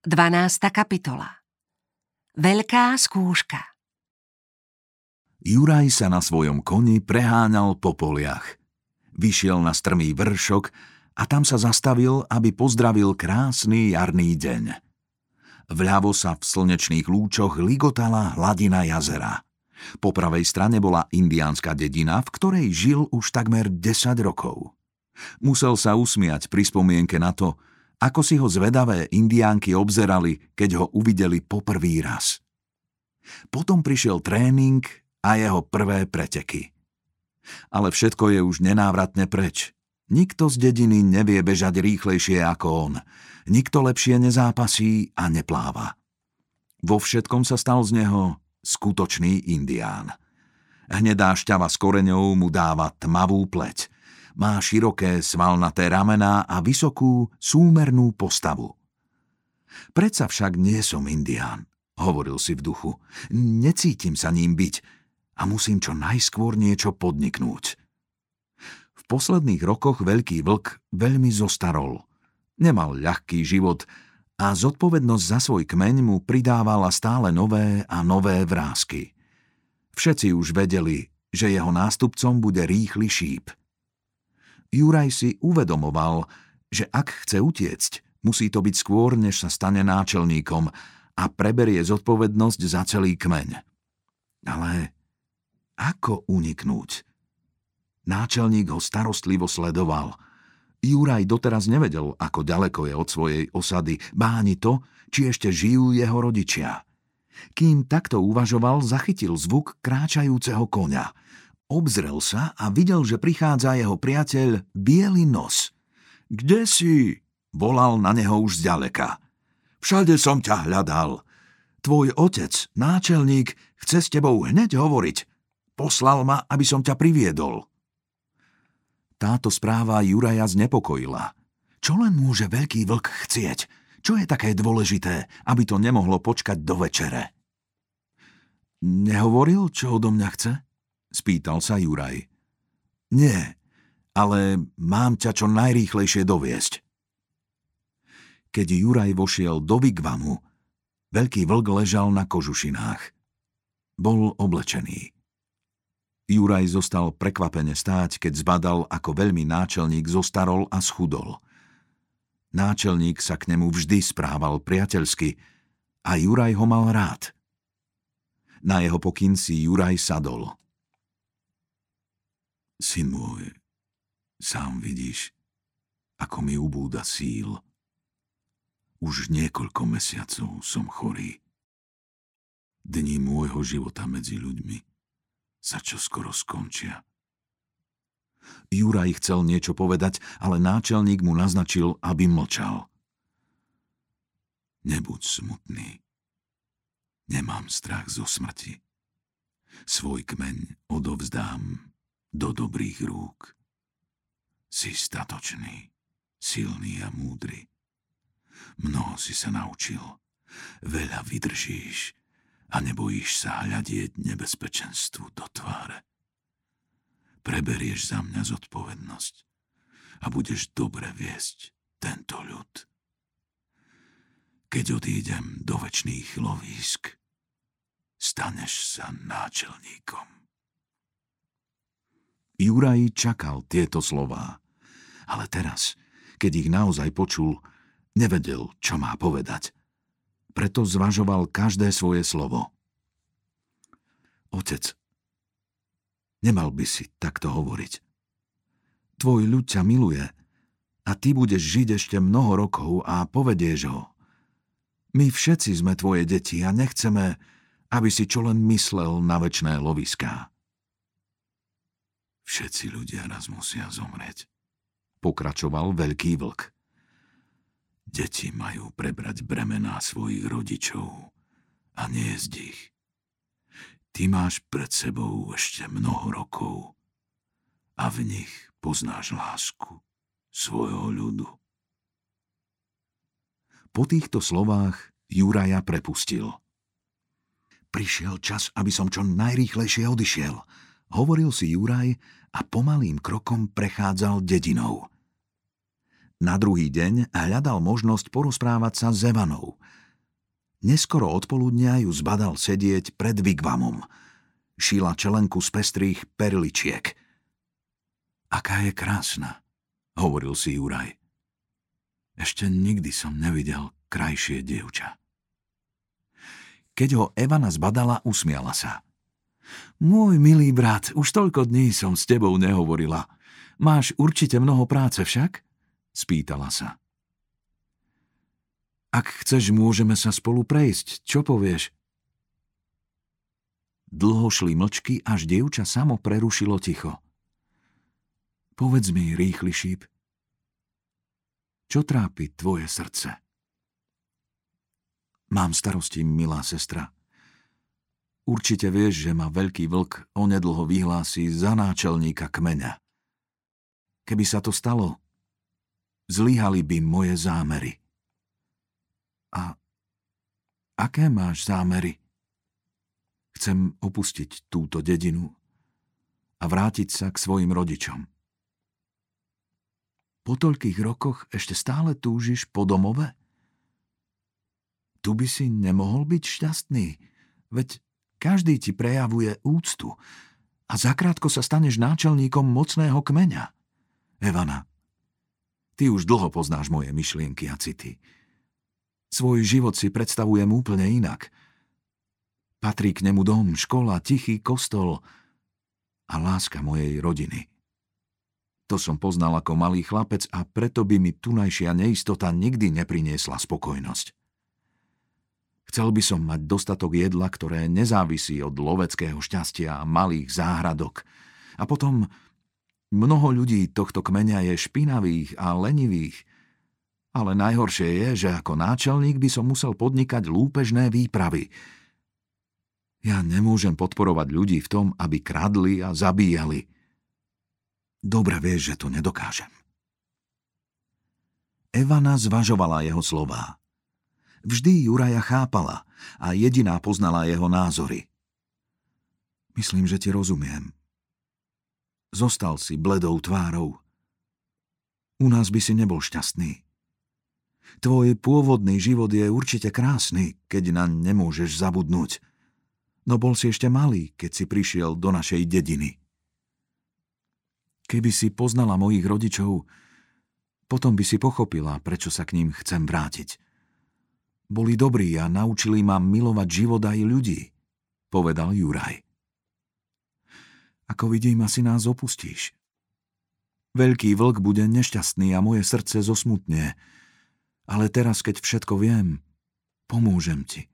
12. kapitola Veľká skúška Juraj sa na svojom koni preháňal po poliach. Vyšiel na strmý vršok a tam sa zastavil, aby pozdravil krásny jarný deň. Vľavo sa v slnečných lúčoch ligotala hladina jazera. Po pravej strane bola indiánska dedina, v ktorej žil už takmer 10 rokov. Musel sa usmiať pri spomienke na to, ako si ho zvedavé indiánky obzerali, keď ho uvideli poprvý raz. Potom prišiel tréning a jeho prvé preteky. Ale všetko je už nenávratne preč. Nikto z dediny nevie bežať rýchlejšie ako on. Nikto lepšie nezápasí a nepláva. Vo všetkom sa stal z neho skutočný indián. Hnedá šťava s koreňou mu dáva tmavú pleť – má široké svalnaté ramená a vysokú, súmernú postavu. Predsa však nie som indián, hovoril si v duchu. Necítim sa ním byť a musím čo najskôr niečo podniknúť. V posledných rokoch Veľký vlk veľmi zostarol. Nemal ľahký život a zodpovednosť za svoj kmeň mu pridávala stále nové a nové vrázky. Všetci už vedeli, že jeho nástupcom bude rýchly šíp – Juraj si uvedomoval, že ak chce utiecť, musí to byť skôr, než sa stane náčelníkom a preberie zodpovednosť za celý kmeň. Ale ako uniknúť? Náčelník ho starostlivo sledoval. Juraj doteraz nevedel, ako ďaleko je od svojej osady, báni to, či ešte žijú jeho rodičia. Kým takto uvažoval, zachytil zvuk kráčajúceho koňa – Obzrel sa a videl, že prichádza jeho priateľ Bielý nos. Kde si? Volal na neho už zďaleka. Všade som ťa hľadal. Tvoj otec, náčelník, chce s tebou hneď hovoriť. Poslal ma, aby som ťa priviedol. Táto správa Juraja znepokojila. Čo len môže veľký vlk chcieť? Čo je také dôležité, aby to nemohlo počkať do večere? Nehovoril, čo odo mňa chce? Spýtal sa Juraj. Nie, ale mám ťa čo najrýchlejšie doviesť. Keď Juraj vošiel do Vigvamu, veľký vlk ležal na kožušinách. Bol oblečený. Juraj zostal prekvapene stáť, keď zbadal, ako veľmi náčelník zostarol a schudol. Náčelník sa k nemu vždy správal priateľsky a Juraj ho mal rád. Na jeho pokyn si Juraj sadol. Syn môj, sám vidíš, ako mi ubúda síl. Už niekoľko mesiacov som chorý. Dni môjho života medzi ľuďmi sa čoskoro skončia. Juraj chcel niečo povedať, ale náčelník mu naznačil, aby mlčal. Nebuď smutný. Nemám strach zo smrti. Svoj kmeň odovzdám do dobrých rúk. Si statočný, silný a múdry. Mnoho si sa naučil, veľa vydržíš a nebojíš sa hľadieť nebezpečenstvu do tváre. Preberieš za mňa zodpovednosť a budeš dobre viesť tento ľud. Keď odídem do väčšných lovísk, staneš sa náčelníkom. Juraj čakal tieto slová. Ale teraz, keď ich naozaj počul, nevedel, čo má povedať. Preto zvažoval každé svoje slovo. Otec, nemal by si takto hovoriť. Tvoj ľud ťa miluje a ty budeš žiť ešte mnoho rokov a povedieš ho. My všetci sme tvoje deti a nechceme, aby si čo len myslel na väčšné loviská. Všetci ľudia raz musia zomrieť. Pokračoval veľký vlk. Deti majú prebrať bremená svojich rodičov a niesť ich. Ty máš pred sebou ešte mnoho rokov a v nich poznáš lásku svojho ľudu. Po týchto slovách Juraja prepustil. Prišiel čas, aby som čo najrýchlejšie odišiel, hovoril si Juraj a pomalým krokom prechádzal dedinou. Na druhý deň hľadal možnosť porozprávať sa s Evanou, Neskoro odpoludnia ju zbadal sedieť pred Vigvamom. Šila čelenku z pestrých perličiek. Aká je krásna, hovoril si Juraj. Ešte nikdy som nevidel krajšie dievča. Keď ho Evana zbadala, usmiala sa. Môj milý brat, už toľko dní som s tebou nehovorila. Máš určite mnoho práce však? Spýtala sa. Ak chceš, môžeme sa spolu prejsť. Čo povieš? Dlho šli mlčky, až dievča samo prerušilo ticho. Povedz mi, rýchly šíp, čo trápi tvoje srdce? Mám starosti, milá sestra. Určite vieš, že ma veľký vlk onedlho vyhlási za náčelníka kmeňa. Keby sa to stalo, zlyhali by moje zámery. A aké máš zámery? Chcem opustiť túto dedinu a vrátiť sa k svojim rodičom. Po toľkých rokoch ešte stále túžiš po domove? Tu by si nemohol byť šťastný, veď každý ti prejavuje úctu a zakrátko sa staneš náčelníkom mocného kmeňa. Evana, ty už dlho poznáš moje myšlienky a city. Svoj život si predstavujem úplne inak. Patrí k nemu dom, škola, tichý kostol a láska mojej rodiny. To som poznal ako malý chlapec a preto by mi tunajšia neistota nikdy nepriniesla spokojnosť. Chcel by som mať dostatok jedla, ktoré nezávisí od loveckého šťastia a malých záhradok. A potom mnoho ľudí tohto kmeňa je špinavých a lenivých, ale najhoršie je, že ako náčelník by som musel podnikať lúpežné výpravy. Ja nemôžem podporovať ľudí v tom, aby kradli a zabíjali. Dobre vieš, že to nedokážem. Evana zvažovala jeho slová. Vždy Juraja chápala a jediná poznala jeho názory. Myslím, že ti rozumiem. Zostal si bledou tvárou. U nás by si nebol šťastný. Tvoj pôvodný život je určite krásny, keď naň nemôžeš zabudnúť. No bol si ešte malý, keď si prišiel do našej dediny. Keby si poznala mojich rodičov, potom by si pochopila, prečo sa k ním chcem vrátiť. Boli dobrí a naučili ma milovať život aj ľudí, povedal Juraj. Ako vidím, asi nás opustíš. Veľký vlk bude nešťastný a moje srdce zosmutne, ale teraz, keď všetko viem, pomôžem ti.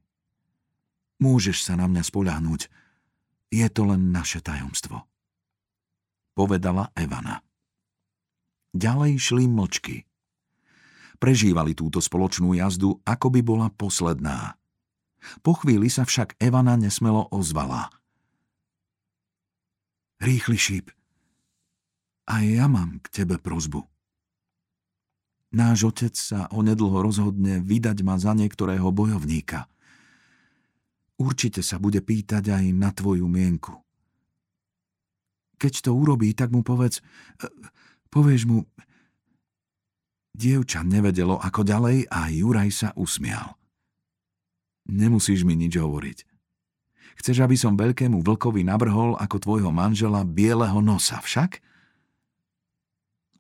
Môžeš sa na mňa spoľahnúť. Je to len naše tajomstvo. Povedala Evana. Ďalej šli mlčky. Prežívali túto spoločnú jazdu, ako by bola posledná. Po chvíli sa však Evana nesmelo ozvala. Rýchly šíp. A ja mám k tebe prozbu. Náš otec sa onedlho rozhodne vydať ma za niektorého bojovníka. Určite sa bude pýtať aj na tvoju mienku. Keď to urobí, tak mu povedz, e, povieš mu, dievča nevedelo ako ďalej a Juraj sa usmial. Nemusíš mi nič hovoriť. Chceš, aby som veľkému vlkovi navrhol ako tvojho manžela bieleho nosa však?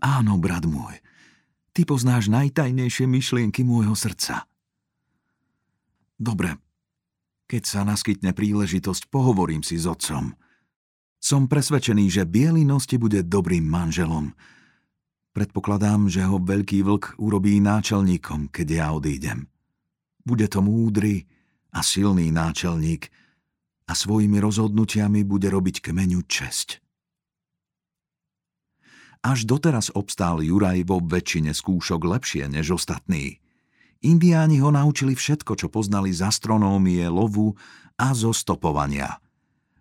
Áno, brat môj, Ty poznáš najtajnejšie myšlienky môjho srdca. Dobre, keď sa naskytne príležitosť, pohovorím si s otcom. Som presvedčený, že Bielý nos ti bude dobrým manželom. Predpokladám, že ho veľký vlk urobí náčelníkom, keď ja odídem. Bude to múdry a silný náčelník a svojimi rozhodnutiami bude robiť kmeňu česť. Až doteraz obstál Juraj vo väčšine skúšok lepšie než ostatní. Indiáni ho naučili všetko, čo poznali z astronómie, lovu a zo stopovania.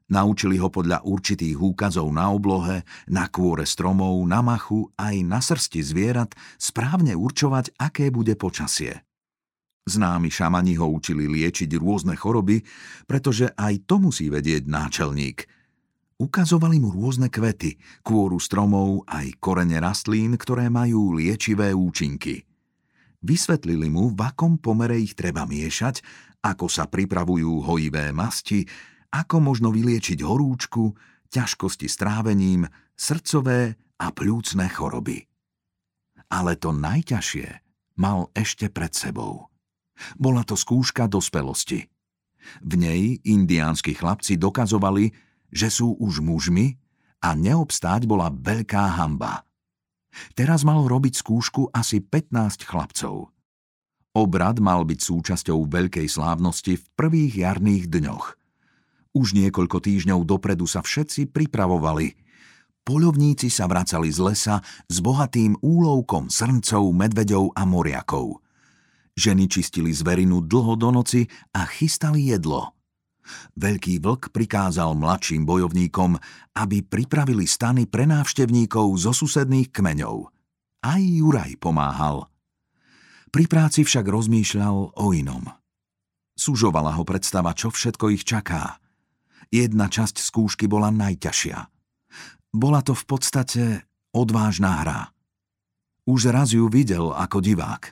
Naučili ho podľa určitých úkazov na oblohe, na kôre stromov, na machu aj na srsti zvierat správne určovať, aké bude počasie. Známi šamani ho učili liečiť rôzne choroby, pretože aj to musí vedieť náčelník – Ukazovali mu rôzne kvety, kôru stromov aj korene rastlín, ktoré majú liečivé účinky. Vysvetlili mu, v akom pomere ich treba miešať, ako sa pripravujú hojivé masti, ako možno vyliečiť horúčku, ťažkosti s trávením, srdcové a pľúcne choroby. Ale to najťažšie mal ešte pred sebou. Bola to skúška dospelosti. V nej indiánsky chlapci dokazovali, že sú už mužmi a neobstáť bola veľká hamba. Teraz mal robiť skúšku asi 15 chlapcov. Obrad mal byť súčasťou veľkej slávnosti v prvých jarných dňoch – už niekoľko týždňov dopredu sa všetci pripravovali. Poľovníci sa vracali z lesa s bohatým úlovkom srncov, medveďov a moriakov. Ženy čistili zverinu dlho do noci a chystali jedlo. Veľký vlk prikázal mladším bojovníkom, aby pripravili stany pre návštevníkov zo susedných kmeňov. Aj Juraj pomáhal. Pri práci však rozmýšľal o inom. Sužovala ho predstava, čo všetko ich čaká – Jedna časť skúšky bola najťažšia. Bola to v podstate odvážna hra. Už raz ju videl ako divák.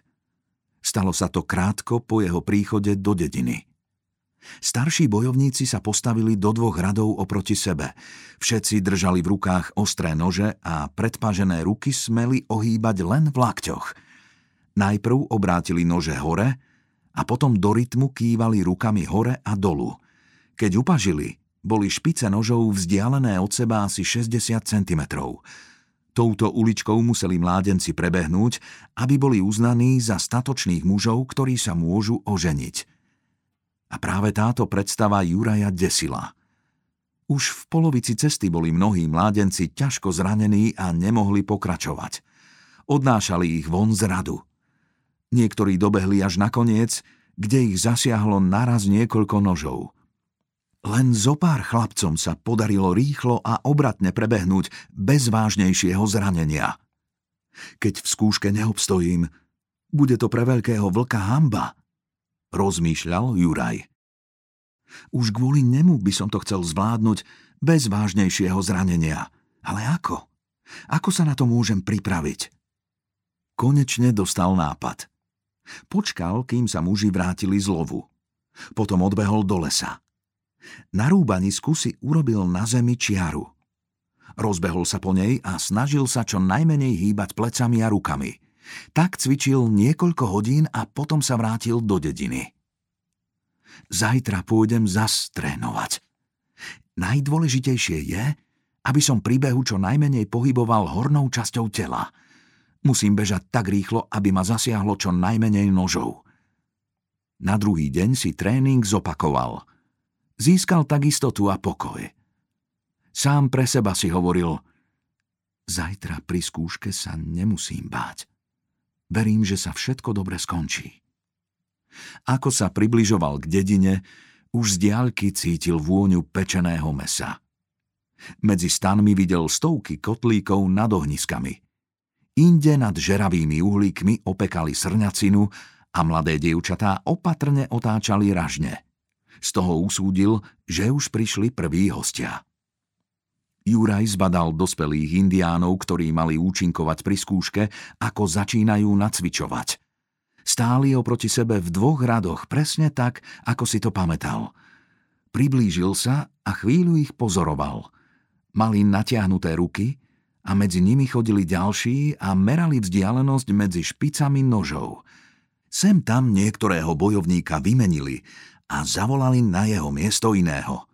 Stalo sa to krátko po jeho príchode do dediny. Starší bojovníci sa postavili do dvoch radov oproti sebe. Všetci držali v rukách ostré nože a predpažené ruky smeli ohýbať len v lakťoch. Najprv obrátili nože hore a potom do rytmu kývali rukami hore a dolu. Keď upažili, boli špice nožov vzdialené od seba asi 60 cm. Touto uličkou museli mládenci prebehnúť, aby boli uznaní za statočných mužov, ktorí sa môžu oženiť. A práve táto predstava Juraja desila. Už v polovici cesty boli mnohí mládenci ťažko zranení a nemohli pokračovať. Odnášali ich von z radu. Niektorí dobehli až nakoniec, kde ich zasiahlo naraz niekoľko nožov – len zo pár chlapcom sa podarilo rýchlo a obratne prebehnúť bez vážnejšieho zranenia. Keď v skúške neobstojím, bude to pre veľkého vlka hamba, rozmýšľal Juraj. Už kvôli nemu by som to chcel zvládnuť bez vážnejšieho zranenia. Ale ako? Ako sa na to môžem pripraviť? Konečne dostal nápad. Počkal, kým sa muži vrátili z lovu. Potom odbehol do lesa. Na rúbanisku si urobil na zemi čiaru. Rozbehol sa po nej a snažil sa čo najmenej hýbať plecami a rukami. Tak cvičil niekoľko hodín a potom sa vrátil do dediny. Zajtra pôjdem zas trénovať. Najdôležitejšie je, aby som pri behu čo najmenej pohyboval hornou časťou tela. Musím bežať tak rýchlo, aby ma zasiahlo čo najmenej nožov. Na druhý deň si tréning zopakoval – Získal tak istotu a pokoj. Sám pre seba si hovoril, zajtra pri skúške sa nemusím báť. Verím, že sa všetko dobre skončí. Ako sa približoval k dedine, už z diaľky cítil vôňu pečeného mesa. Medzi stanmi videl stovky kotlíkov nad ohniskami. Inde nad žeravými uhlíkmi opekali srňacinu a mladé dievčatá opatrne otáčali ražne – z toho usúdil, že už prišli prví hostia. Juraj zbadal dospelých indiánov, ktorí mali účinkovať pri skúške, ako začínajú nacvičovať. Stáli oproti sebe v dvoch radoch, presne tak, ako si to pamätal. Priblížil sa a chvíľu ich pozoroval. Mali natiahnuté ruky a medzi nimi chodili ďalší a merali vzdialenosť medzi špicami nožov. Sem tam niektorého bojovníka vymenili a zavolali na jeho miesto iného.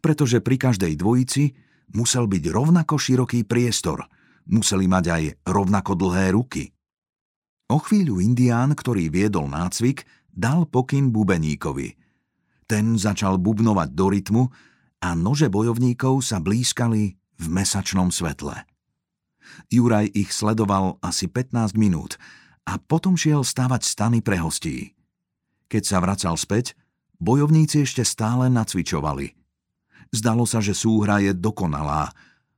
Pretože pri každej dvojici musel byť rovnako široký priestor, museli mať aj rovnako dlhé ruky. O chvíľu indián, ktorý viedol nácvik, dal pokyn bubeníkovi. Ten začal bubnovať do rytmu a nože bojovníkov sa blízkali v mesačnom svetle. Juraj ich sledoval asi 15 minút a potom šiel stavať stany pre hostí. Keď sa vracal späť, Bojovníci ešte stále nacvičovali. Zdalo sa, že súhra je dokonalá.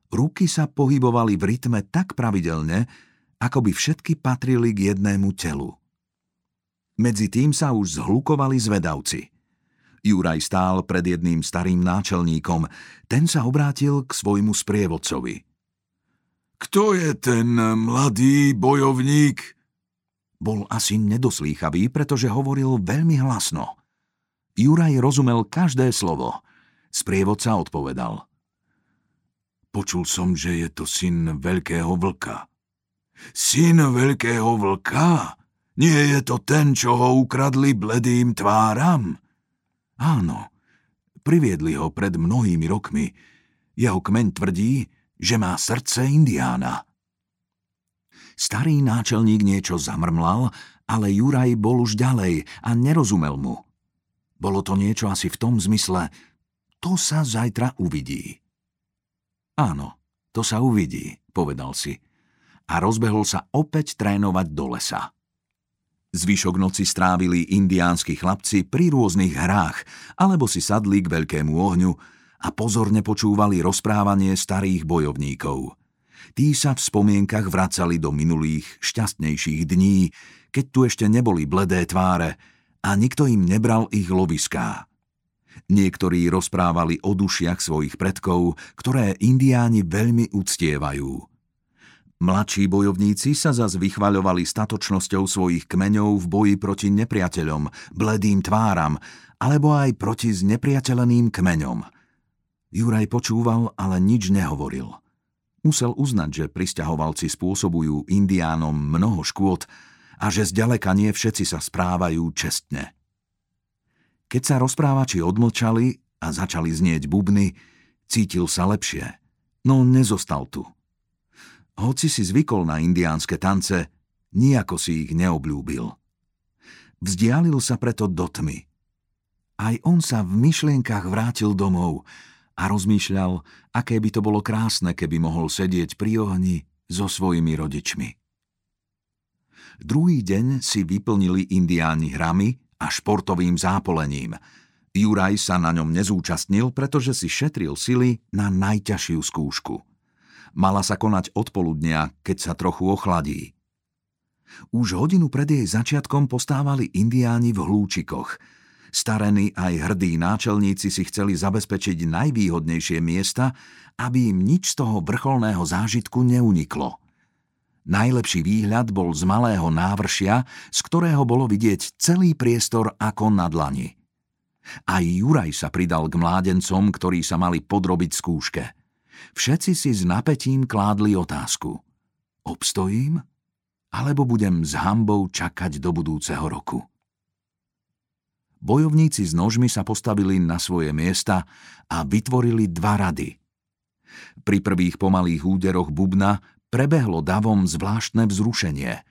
Ruky sa pohybovali v rytme tak pravidelne, ako by všetky patrili k jednému telu. Medzi tým sa už zhlukovali zvedavci. Juraj stál pred jedným starým náčelníkom. Ten sa obrátil k svojmu sprievodcovi. Kto je ten mladý bojovník? Bol asi nedoslýchavý, pretože hovoril veľmi hlasno. Juraj rozumel každé slovo. Sprievodca odpovedal. Počul som, že je to syn veľkého vlka. Syn veľkého vlka? Nie je to ten, čo ho ukradli bledým tváram? Áno, priviedli ho pred mnohými rokmi. Jeho kmeň tvrdí, že má srdce indiána. Starý náčelník niečo zamrmlal, ale Juraj bol už ďalej a nerozumel mu. Bolo to niečo asi v tom zmysle, to sa zajtra uvidí. Áno, to sa uvidí, povedal si. A rozbehol sa opäť trénovať do lesa. Zvyšok noci strávili indiánsky chlapci pri rôznych hrách, alebo si sadli k veľkému ohňu a pozorne počúvali rozprávanie starých bojovníkov. Tí sa v spomienkach vracali do minulých, šťastnejších dní, keď tu ešte neboli bledé tváre a nikto im nebral ich loviská. Niektorí rozprávali o dušiach svojich predkov, ktoré indiáni veľmi uctievajú – Mladší bojovníci sa zas vychvaľovali statočnosťou svojich kmeňov v boji proti nepriateľom, bledým tváram, alebo aj proti znepriateľeným kmeňom. Juraj počúval, ale nič nehovoril. Musel uznať, že pristahovalci spôsobujú indiánom mnoho škôd a že zďaleka nie všetci sa správajú čestne. Keď sa rozprávači odmlčali a začali znieť bubny, cítil sa lepšie, no nezostal tu – hoci si zvykol na indiánske tance, nijako si ich neobľúbil. Vzdialil sa preto do tmy. Aj on sa v myšlienkach vrátil domov a rozmýšľal, aké by to bolo krásne, keby mohol sedieť pri ohni so svojimi rodičmi. Druhý deň si vyplnili indiáni hrami a športovým zápolením. Juraj sa na ňom nezúčastnil, pretože si šetril sily na najťažšiu skúšku – Mala sa konať odpoludnia, keď sa trochu ochladí. Už hodinu pred jej začiatkom postávali indiáni v hlúčikoch. Starení aj hrdí náčelníci si chceli zabezpečiť najvýhodnejšie miesta, aby im nič z toho vrcholného zážitku neuniklo. Najlepší výhľad bol z malého návršia, z ktorého bolo vidieť celý priestor ako na dlani. Aj Juraj sa pridal k mládencom, ktorí sa mali podrobiť skúške – Všetci si s napätím kládli otázku. Obstojím? Alebo budem s hambou čakať do budúceho roku? Bojovníci s nožmi sa postavili na svoje miesta a vytvorili dva rady. Pri prvých pomalých úderoch bubna prebehlo davom zvláštne vzrušenie.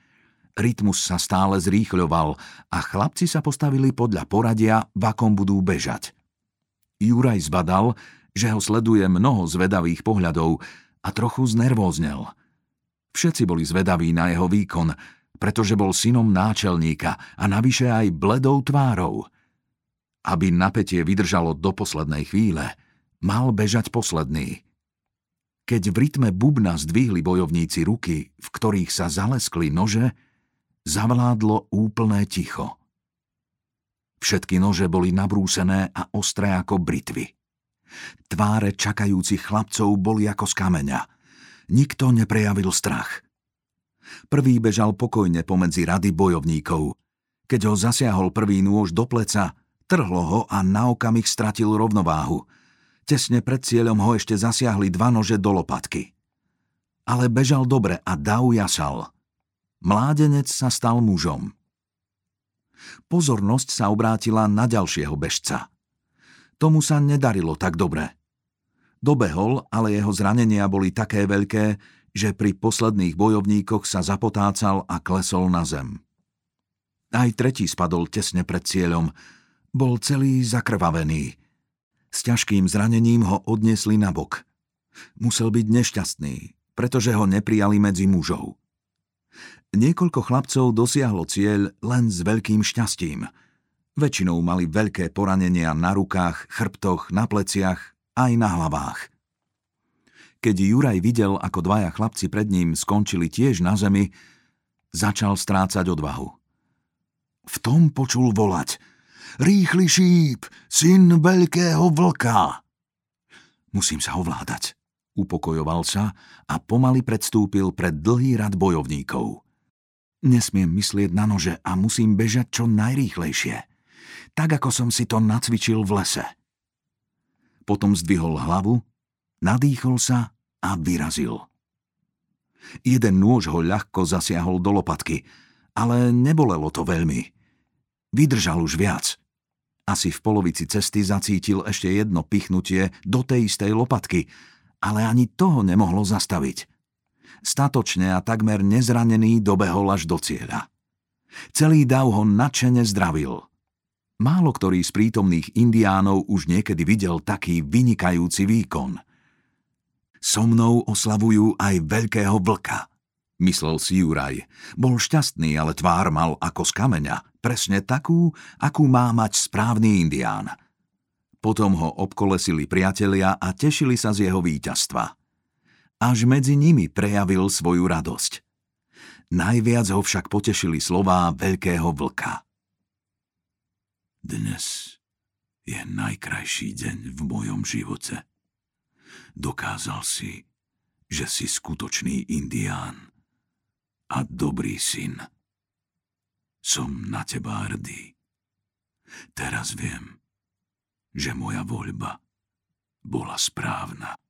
Rytmus sa stále zrýchľoval a chlapci sa postavili podľa poradia, v akom budú bežať. Juraj zbadal, že ho sleduje mnoho zvedavých pohľadov a trochu znervóznel. Všetci boli zvedaví na jeho výkon, pretože bol synom náčelníka a navyše aj bledou tvárou. Aby napätie vydržalo do poslednej chvíle, mal bežať posledný. Keď v rytme bubna zdvihli bojovníci ruky, v ktorých sa zaleskli nože, zavládlo úplné ticho. Všetky nože boli nabrúsené a ostré ako britvy. Tváre čakajúcich chlapcov boli ako z kameňa. Nikto neprejavil strach. Prvý bežal pokojne pomedzi rady bojovníkov. Keď ho zasiahol prvý nôž do pleca, trhlo ho a na okamih stratil rovnováhu. Tesne pred cieľom ho ešte zasiahli dva nože do lopatky. Ale bežal dobre a dav jasal. Mládenec sa stal mužom. Pozornosť sa obrátila na ďalšieho bežca – Tomu sa nedarilo tak dobre. Dobehol, ale jeho zranenia boli také veľké, že pri posledných bojovníkoch sa zapotácal a klesol na zem. Aj tretí spadol tesne pred cieľom. Bol celý zakrvavený. S ťažkým zranením ho odniesli na bok. Musel byť nešťastný, pretože ho neprijali medzi mužov. Niekoľko chlapcov dosiahlo cieľ len s veľkým šťastím – Väčšinou mali veľké poranenia na rukách, chrbtoch, na pleciach, aj na hlavách. Keď Juraj videl, ako dvaja chlapci pred ním skončili tiež na zemi, začal strácať odvahu. V tom počul volať Rýchly šíp, syn veľkého vlka! Musím sa ovládať, upokojoval sa a pomaly predstúpil pred dlhý rad bojovníkov. Nesmiem myslieť na nože a musím bežať čo najrýchlejšie. Tak, ako som si to nacvičil v lese. Potom zdvihol hlavu, nadýchol sa a vyrazil. Jeden nôž ho ľahko zasiahol do lopatky, ale nebolelo to veľmi. Vydržal už viac. Asi v polovici cesty zacítil ešte jedno pichnutie do tej istej lopatky, ale ani toho nemohlo zastaviť. Statočne a takmer nezranený dobehol až do cieľa. Celý dav ho nadšene zdravil. Málo ktorý z prítomných indiánov už niekedy videl taký vynikajúci výkon. So mnou oslavujú aj veľkého vlka – myslel si Juraj. Bol šťastný, ale tvár mal ako z kameňa, presne takú, akú má mať správny indián. Potom ho obkolesili priatelia a tešili sa z jeho víťazstva. Až medzi nimi prejavil svoju radosť. Najviac ho však potešili slová veľkého vlka. Dnes je najkrajší deň v mojom živote. Dokázal si, že si skutočný indián a dobrý syn. Som na teba hrdý. Teraz viem, že moja voľba bola správna.